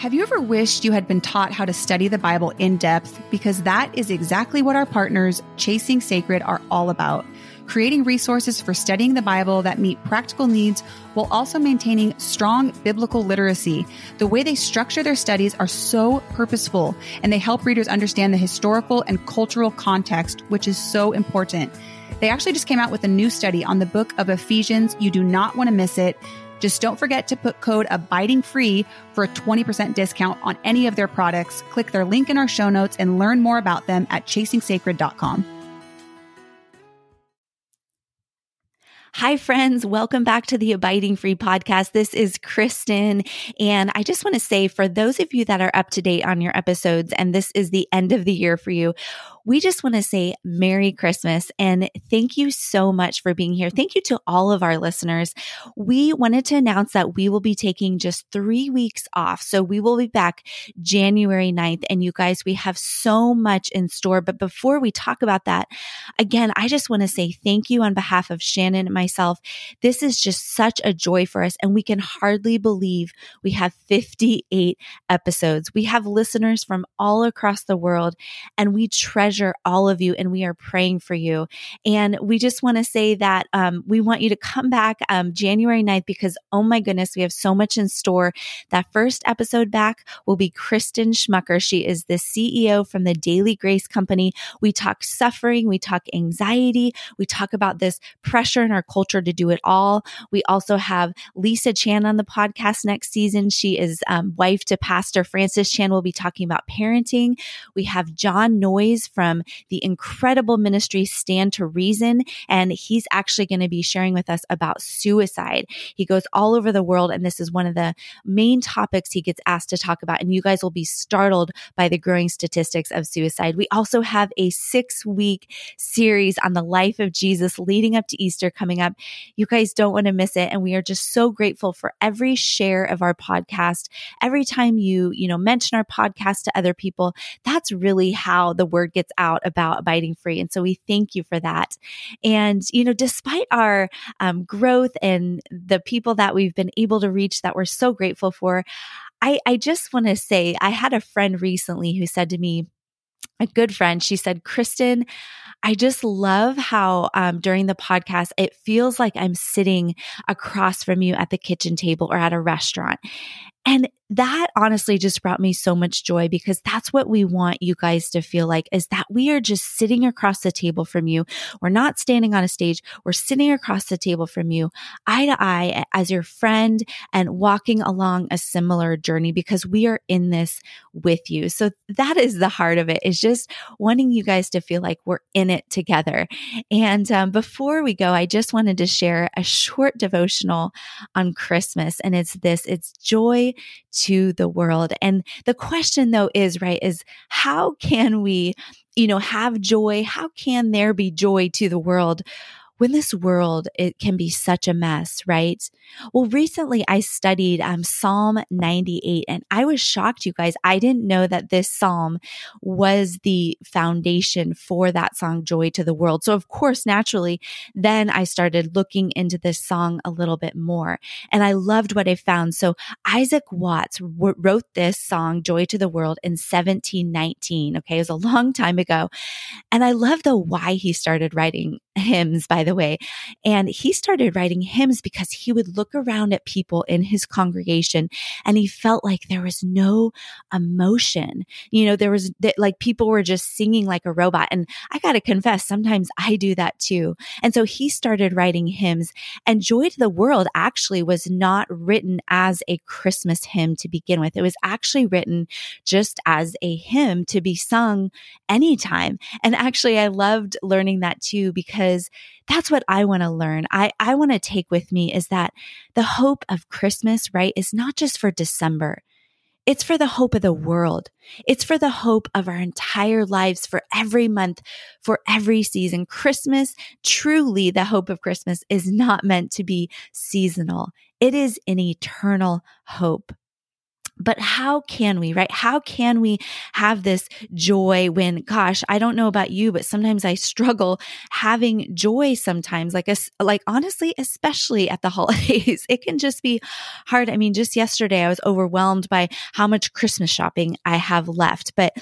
Have you ever wished you had been taught how to study the Bible in depth? Because that is exactly what our partners, Chasing Sacred, are all about. Creating resources for studying the Bible that meet practical needs while also maintaining strong biblical literacy. The way they structure their studies are so purposeful and they help readers understand the historical and cultural context, which is so important. They actually just came out with a new study on the book of Ephesians. You do not want to miss it. Just don't forget to put code abiding free for a 20% discount on any of their products. Click their link in our show notes and learn more about them at chasingsacred.com. Hi, friends. Welcome back to the Abiding Free podcast. This is Kristen. And I just want to say for those of you that are up to date on your episodes, and this is the end of the year for you, we just want to say Merry Christmas and thank you so much for being here. Thank you to all of our listeners. We wanted to announce that we will be taking just three weeks off. So we will be back January 9th. And you guys, we have so much in store. But before we talk about that, again, I just want to say thank you on behalf of Shannon and myself. This is just such a joy for us. And we can hardly believe we have 58 episodes. We have listeners from all across the world and we treasure treasure all of you and we are praying for you. And we just want to say that um, we want you to come back um, January 9th because, oh my goodness, we have so much in store. That first episode back will be Kristen Schmucker. She is the CEO from the Daily Grace Company. We talk suffering, we talk anxiety, we talk about this pressure in our culture to do it all. We also have Lisa Chan on the podcast next season. She is um, wife to Pastor Francis Chan. We'll be talking about parenting. We have John Noyes from from the incredible ministry Stand to Reason. And he's actually going to be sharing with us about suicide. He goes all over the world, and this is one of the main topics he gets asked to talk about. And you guys will be startled by the growing statistics of suicide. We also have a six week series on the life of Jesus leading up to Easter coming up. You guys don't want to miss it. And we are just so grateful for every share of our podcast. Every time you, you know, mention our podcast to other people, that's really how the word gets out about abiding free. And so we thank you for that. And, you know, despite our um, growth and the people that we've been able to reach that we're so grateful for, I, I just want to say I had a friend recently who said to me, a good friend, she said, Kristen, I just love how um, during the podcast, it feels like I'm sitting across from you at the kitchen table or at a restaurant. And that honestly just brought me so much joy because that's what we want you guys to feel like is that we are just sitting across the table from you. We're not standing on a stage. We're sitting across the table from you, eye to eye as your friend and walking along a similar journey because we are in this with you. So that is the heart of it is just wanting you guys to feel like we're in it together. And um, before we go, I just wanted to share a short devotional on Christmas and it's this, it's joy to the world. And the question though is, right, is how can we, you know, have joy? How can there be joy to the world when this world it can be such a mess, right? Well, recently I studied um, Psalm 98 and I was shocked, you guys. I didn't know that this psalm was the foundation for that song, Joy to the World. So, of course, naturally, then I started looking into this song a little bit more and I loved what I found. So, Isaac Watts w- wrote this song, Joy to the World, in 1719. Okay. It was a long time ago. And I love the why he started writing hymns, by the way. And he started writing hymns because he would look around at people in his congregation and he felt like there was no emotion. You know, there was like people were just singing like a robot. And I got to confess, sometimes I do that too. And so he started writing hymns. And Joy to the World actually was not written as a Christmas hymn to begin with. It was actually written just as a hymn to be sung anytime. And actually, I loved learning that too because because that's what I want to learn. I, I want to take with me is that the hope of Christmas, right, is not just for December. It's for the hope of the world. It's for the hope of our entire lives, for every month, for every season. Christmas, truly, the hope of Christmas is not meant to be seasonal. It is an eternal hope. But how can we, right? How can we have this joy when, gosh, I don't know about you, but sometimes I struggle having joy sometimes, like, like honestly, especially at the holidays, it can just be hard. I mean, just yesterday I was overwhelmed by how much Christmas shopping I have left, but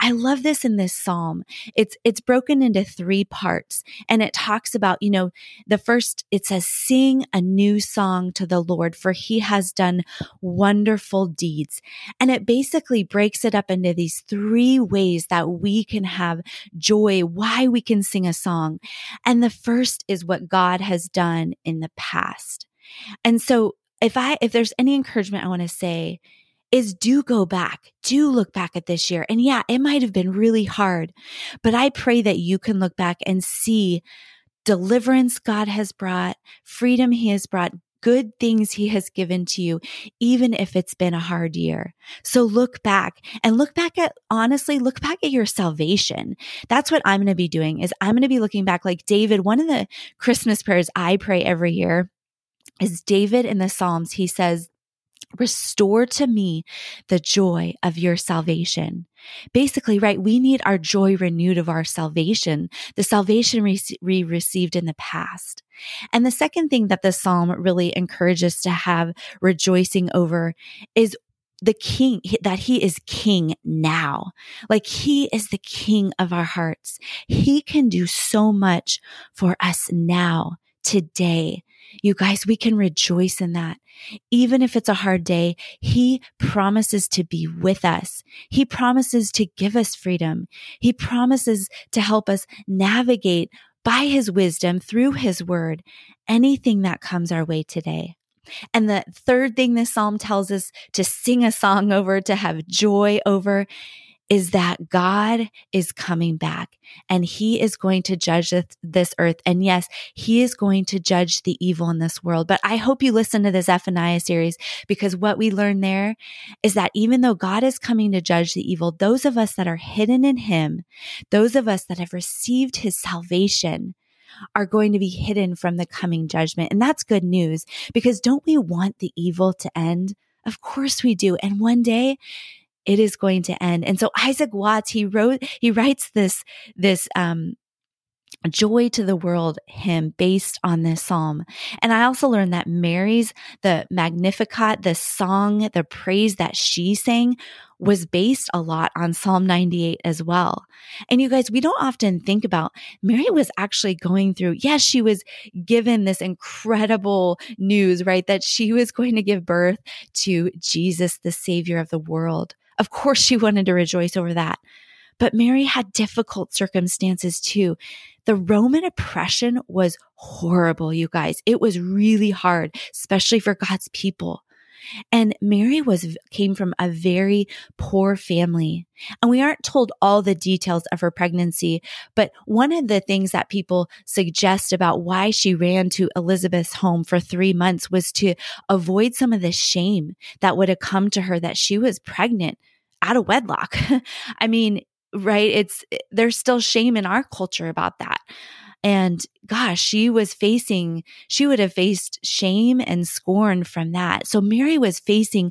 I love this in this Psalm. It's, it's broken into three parts and it talks about, you know, the first, it says, sing a new song to the Lord for he has done wonderful deeds needs. And it basically breaks it up into these three ways that we can have joy, why we can sing a song. And the first is what God has done in the past. And so if I, if there's any encouragement I want to say, is do go back, do look back at this year. And yeah, it might have been really hard, but I pray that you can look back and see deliverance God has brought, freedom He has brought, good things he has given to you, even if it's been a hard year. So look back and look back at, honestly, look back at your salvation. That's what I'm going to be doing is I'm going to be looking back like David. One of the Christmas prayers I pray every year is David in the Psalms. He says, Restore to me the joy of your salvation. Basically, right, we need our joy renewed of our salvation, the salvation we received in the past. And the second thing that the psalm really encourages to have rejoicing over is the king, that he is king now. Like he is the king of our hearts. He can do so much for us now, today. You guys, we can rejoice in that. Even if it's a hard day, he promises to be with us. He promises to give us freedom. He promises to help us navigate by his wisdom through his word anything that comes our way today. And the third thing this psalm tells us to sing a song over, to have joy over is that God is coming back and he is going to judge this earth. And yes, he is going to judge the evil in this world. But I hope you listen to this Zephaniah series because what we learn there is that even though God is coming to judge the evil, those of us that are hidden in him, those of us that have received his salvation, are going to be hidden from the coming judgment. And that's good news because don't we want the evil to end? Of course we do. And one day it is going to end. And so Isaac Watts, he wrote, he writes this, this, um, joy to the world hymn based on this psalm. And I also learned that Mary's, the Magnificat, the song, the praise that she sang was based a lot on Psalm 98 as well. And you guys, we don't often think about Mary was actually going through, yes, she was given this incredible news, right? That she was going to give birth to Jesus, the savior of the world. Of course, she wanted to rejoice over that. But Mary had difficult circumstances too. The Roman oppression was horrible, you guys. It was really hard, especially for God's people. And Mary was, came from a very poor family. And we aren't told all the details of her pregnancy, but one of the things that people suggest about why she ran to Elizabeth's home for three months was to avoid some of the shame that would have come to her that she was pregnant out of wedlock. I mean, right? It's, there's still shame in our culture about that. And gosh, she was facing, she would have faced shame and scorn from that. So Mary was facing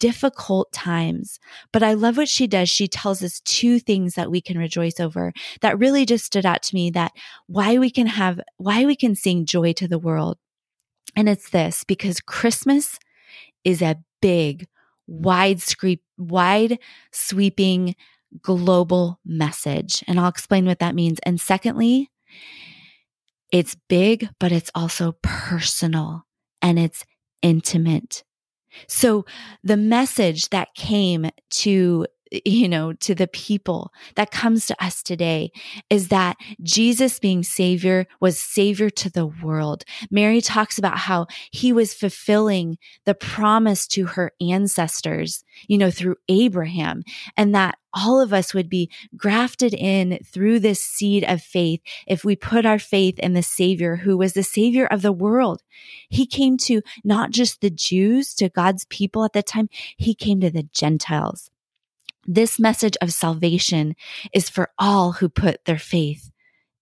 difficult times. But I love what she does. She tells us two things that we can rejoice over that really just stood out to me that why we can have, why we can sing joy to the world. And it's this because Christmas is a big, wide, wide sweeping global message. And I'll explain what that means. And secondly, it's big, but it's also personal and it's intimate. So the message that came to you know, to the people that comes to us today is that Jesus being savior was savior to the world. Mary talks about how he was fulfilling the promise to her ancestors, you know, through Abraham and that all of us would be grafted in through this seed of faith if we put our faith in the Savior who was the Savior of the world. He came to not just the Jews, to God's people at the time, He came to the Gentiles. This message of salvation is for all who put their faith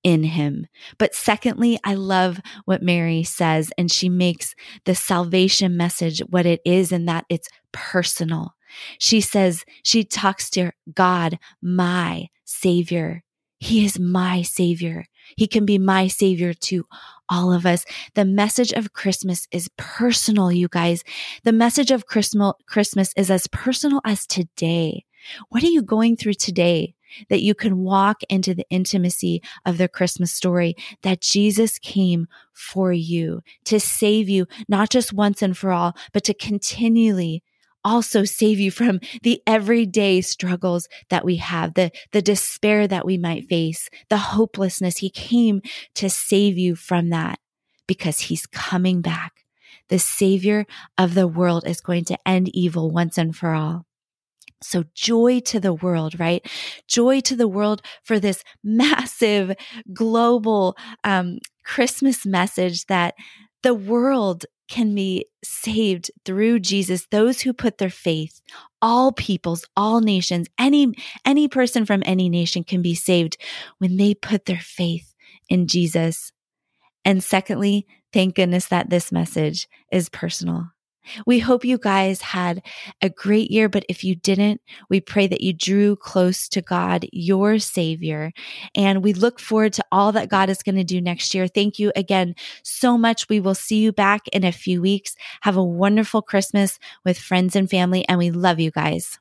in him. But secondly, I love what Mary says, and she makes the salvation message what it is, and that it's personal. She says, she talks to God, my savior. He is my savior. He can be my savior to all of us. The message of Christmas is personal, you guys. The message of Christmas is as personal as today. What are you going through today? that you can walk into the intimacy of the Christmas story that Jesus came for you to save you, not just once and for all, but to continually also save you from the everyday struggles that we have, the, the despair that we might face, the hopelessness. He came to save you from that because he's coming back. The savior of the world is going to end evil once and for all. So joy to the world, right? Joy to the world for this massive global um, Christmas message that the world can be saved through Jesus. Those who put their faith, all peoples, all nations, any, any person from any nation can be saved when they put their faith in Jesus. And secondly, thank goodness that this message is personal. We hope you guys had a great year, but if you didn't, we pray that you drew close to God, your Savior. And we look forward to all that God is going to do next year. Thank you again so much. We will see you back in a few weeks. Have a wonderful Christmas with friends and family, and we love you guys.